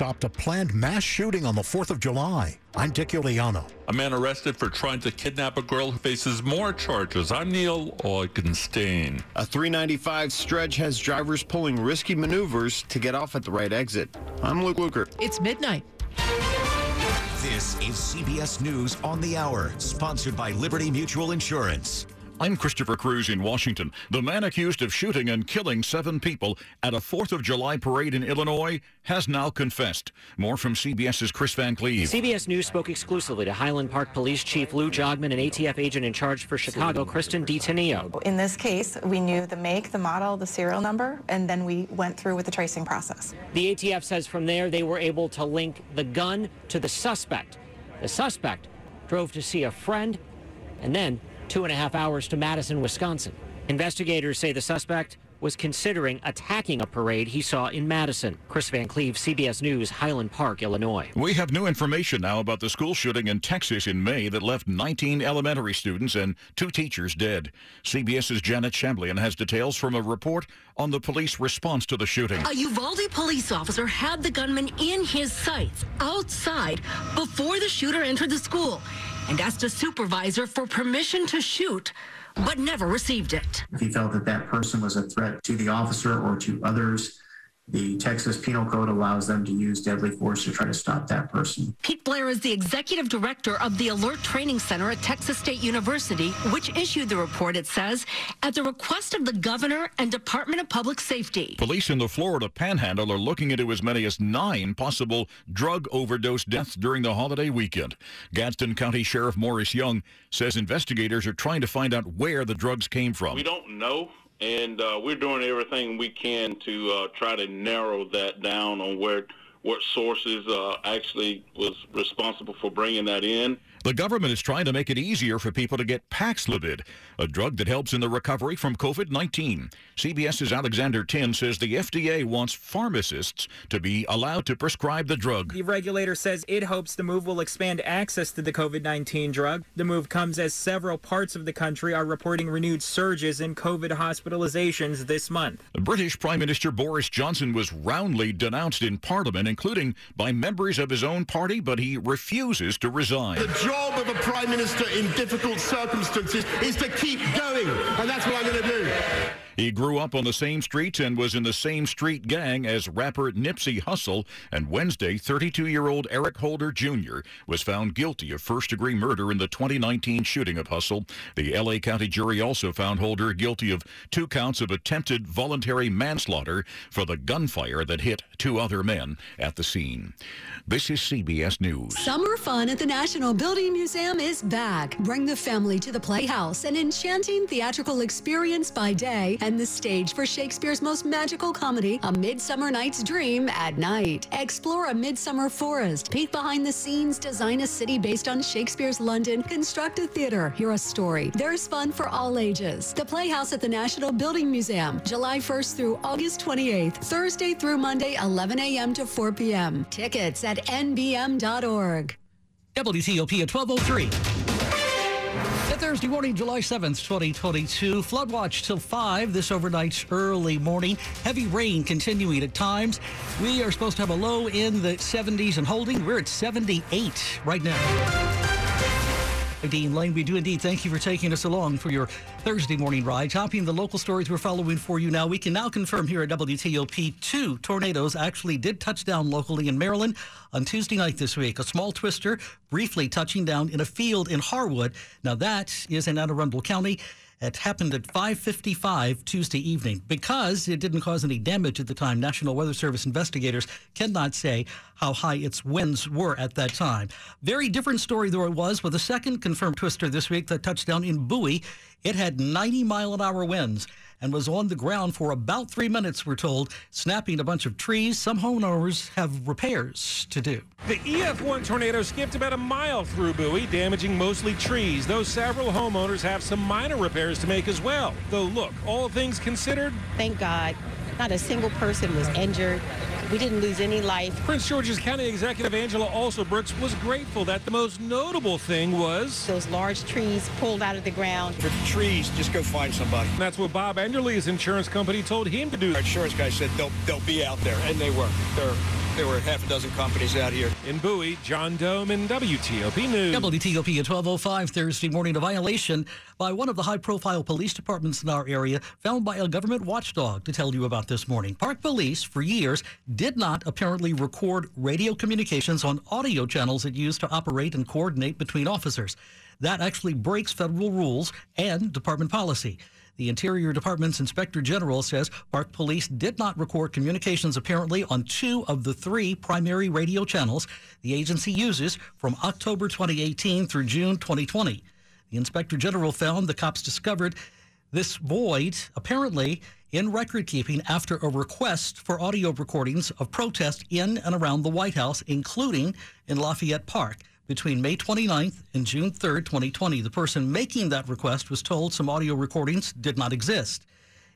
stopped a planned mass shooting on the 4th of July. I'm Dick Uliano. A man arrested for trying to kidnap a girl who faces more charges. I'm Neil Augenstein. A 395 stretch has drivers pulling risky maneuvers to get off at the right exit. I'm Luke Lukert. It's midnight. This is CBS News on the Hour, sponsored by Liberty Mutual Insurance. I'm Christopher Cruise in Washington. The man accused of shooting and killing seven people at a 4th of July parade in Illinois has now confessed. More from CBS's Chris Van Cleave. CBS News spoke exclusively to Highland Park Police Chief Lou Jogmen and ATF agent in charge for Chicago, Kristen deTineo. In this case, we knew the make, the model, the serial number, and then we went through with the tracing process. The ATF says from there they were able to link the gun to the suspect. The suspect drove to see a friend and then two and a half hours to Madison, Wisconsin. Investigators say the suspect was considering attacking a parade he saw in Madison. Chris Van Cleave, CBS News, Highland Park, Illinois. We have new information now about the school shooting in Texas in May that left 19 elementary students and two teachers dead. CBS's Janet Shamblian has details from a report on the police response to the shooting. A Uvalde police officer had the gunman in his sights outside before the shooter entered the school and asked a supervisor for permission to shoot but never received it. If he felt that that person was a threat to the officer or to others, the Texas Penal Code allows them to use deadly force to try to stop that person. Pete Blair is the executive director of the ALERRT Training Center at Texas State University, which issued the report, it says, at the request of the governor and Department of Public Safety. Police in the Florida panhandle are looking into as many as nine possible drug overdose deaths during the holiday weekend. Gadsden County Sheriff Morris Young says investigators are trying to find out where the drugs came from. We don't know and uh, we're doing everything we can to uh, try to narrow that down on where what sources uh, actually was responsible for bringing that in. The government is trying to make it easier for people to get Paxlovid, a drug that helps in the recovery from COVID 19. CBS's Alexander Tin says the FDA wants pharmacists to be allowed to prescribe the drug. The regulator says it hopes the move will expand access to the COVID 19 drug. The move comes as several parts of the country are reporting renewed surges in COVID hospitalizations this month. The British Prime Minister Boris Johnson was roundly denounced in Parliament, including by members of his own party, but he refuses to resign job of a prime minister in difficult circumstances is to keep going, and that's what I'm going to do. He grew up on the same streets and was in the same street gang as rapper Nipsey Hussle. And Wednesday, 32 year old Eric Holder Jr. was found guilty of first degree murder in the 2019 shooting of Hussle. The LA County jury also found Holder guilty of two counts of attempted voluntary manslaughter for the gunfire that hit two other men at the scene. This is CBS News. Summer fun at the National Building Museum is back. Bring the family to the Playhouse, an enchanting theatrical experience by day and the stage for Shakespeare's most magical comedy, A Midsummer Night's Dream, at night. Explore a midsummer forest, peek behind the scenes, design a city based on Shakespeare's London, construct a theater, hear a story. There's fun for all ages. The Playhouse at the National Building Museum, July 1st through August 28th, Thursday through Monday, 11 a.m. to 4 p.m. Tickets at nbm.org. WTOP at 1203. Thursday morning, July 7th, 2022. Flood watch till 5 this overnight early morning. Heavy rain continuing at times. We are supposed to have a low in the 70s and holding. We're at 78 right now. Dean Lane, we do indeed thank you for taking us along for your Thursday morning ride. Topping the local stories we're following for you now, we can now confirm here at WTOP two tornadoes actually did touch down locally in Maryland on Tuesday night this week. A small twister briefly touching down in a field in Harwood. Now that is in Anne Arundel County. It happened at 5:55 Tuesday evening. Because it didn't cause any damage at the time, National Weather Service investigators cannot say how high its winds were at that time. Very different story though it was with a second confirmed twister this week that touched down in Bowie. It had 90 mile an hour winds and was on the ground for about three minutes, we're told, snapping a bunch of trees. Some homeowners have repairs to do. The EF1 tornado skipped about a mile through Bowie, damaging mostly trees, though several homeowners have some minor repairs to make as well. Though, look, all things considered, thank God, not a single person was injured. We didn't lose any life. Prince George's County Executive Angela Alsobrooks was grateful that the most notable thing was those large trees pulled out of the ground. For the trees, just go find somebody. And that's what Bob Enderley's insurance company told him to do. Our insurance guy said they'll they'll be out there, and they were. They're there were half a dozen companies out here. In Bowie, John Domen WTOP News. WTOP at 1205 Thursday morning. A violation by one of the high profile police departments in our area found by a government watchdog to tell you about this morning. Park Police, for years, did not apparently record radio communications on audio channels it used to operate and coordinate between officers. That actually breaks federal rules and department policy. The Interior Department's Inspector General says Park Police did not record communications apparently on two of the three primary radio channels the agency uses from October 2018 through June 2020. The Inspector General found the cops discovered this void apparently in record keeping after a request for audio recordings of protests in and around the White House, including in Lafayette Park between May 29th and June 3rd, 2020. The person making that request was told some audio recordings did not exist.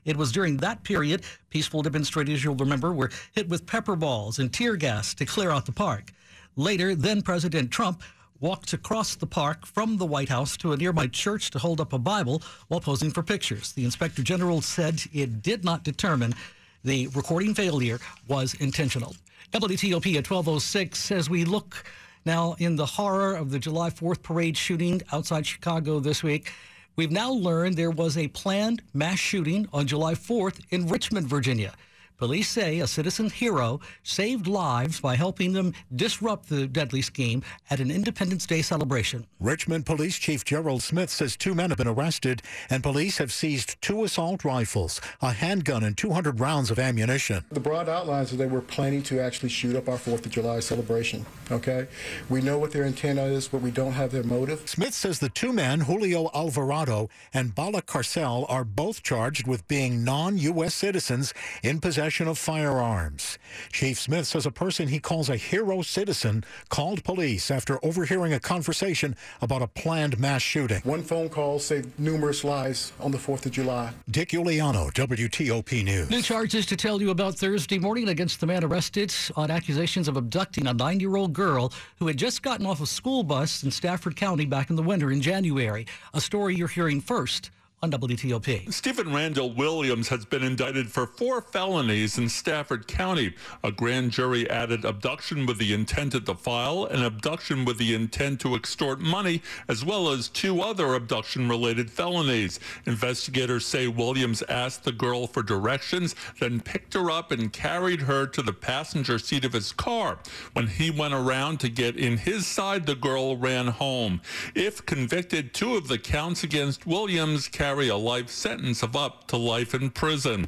It was during that period peaceful demonstrators, you'll remember, were hit with pepper balls and tear gas to clear out the park. Later, then President Trump walked across the park from the White House to a nearby church to hold up a Bible while posing for pictures. The inspector general said it did not determine the recording failure was intentional. WTOP at 1206 says we look now, in the horror of the July 4th parade shooting outside Chicago this week, we've now learned there was a planned mass shooting on July 4th in Richmond, Virginia. Police say a citizen hero saved lives by helping them disrupt the deadly scheme at an Independence Day celebration. Richmond Police Chief Gerald Smith says two men have been arrested and police have seized two assault rifles, a handgun, and 200 rounds of ammunition. The broad outlines are they were planning to actually shoot up our 4th of July celebration. Okay? We know what their intent is, but we don't have their motive. Smith says the two men, Julio Alvarado and Balcarcel, are both charged with being non U.S. citizens in possession possession of firearms. Chief Smith says a person he calls a hero citizen called police after overhearing a conversation about a planned mass shooting. One phone call saved numerous lives on the 4th of July. Dick Uliano, WTOP News. New charges to tell you about Thursday morning against the man arrested on accusations of abducting a nine year old girl who had just gotten off a school bus in Stafford County back in the winter in January. A story you're hearing first on WTOP. Stephen Randall Williams has been indicted for four felonies in Stafford County. A grand jury added abduction with the intent to defile and abduction with the intent to extort money, as well as two other abduction related felonies. Investigators say Williams asked the girl for directions, then picked her up and carried her to the passenger seat of his car. When he went around to get in his side, the girl ran home. If convicted, two of the counts against Williams carry a life sentence of up to life in prison.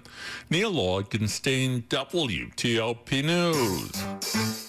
Neil Augenstein, WTOP News.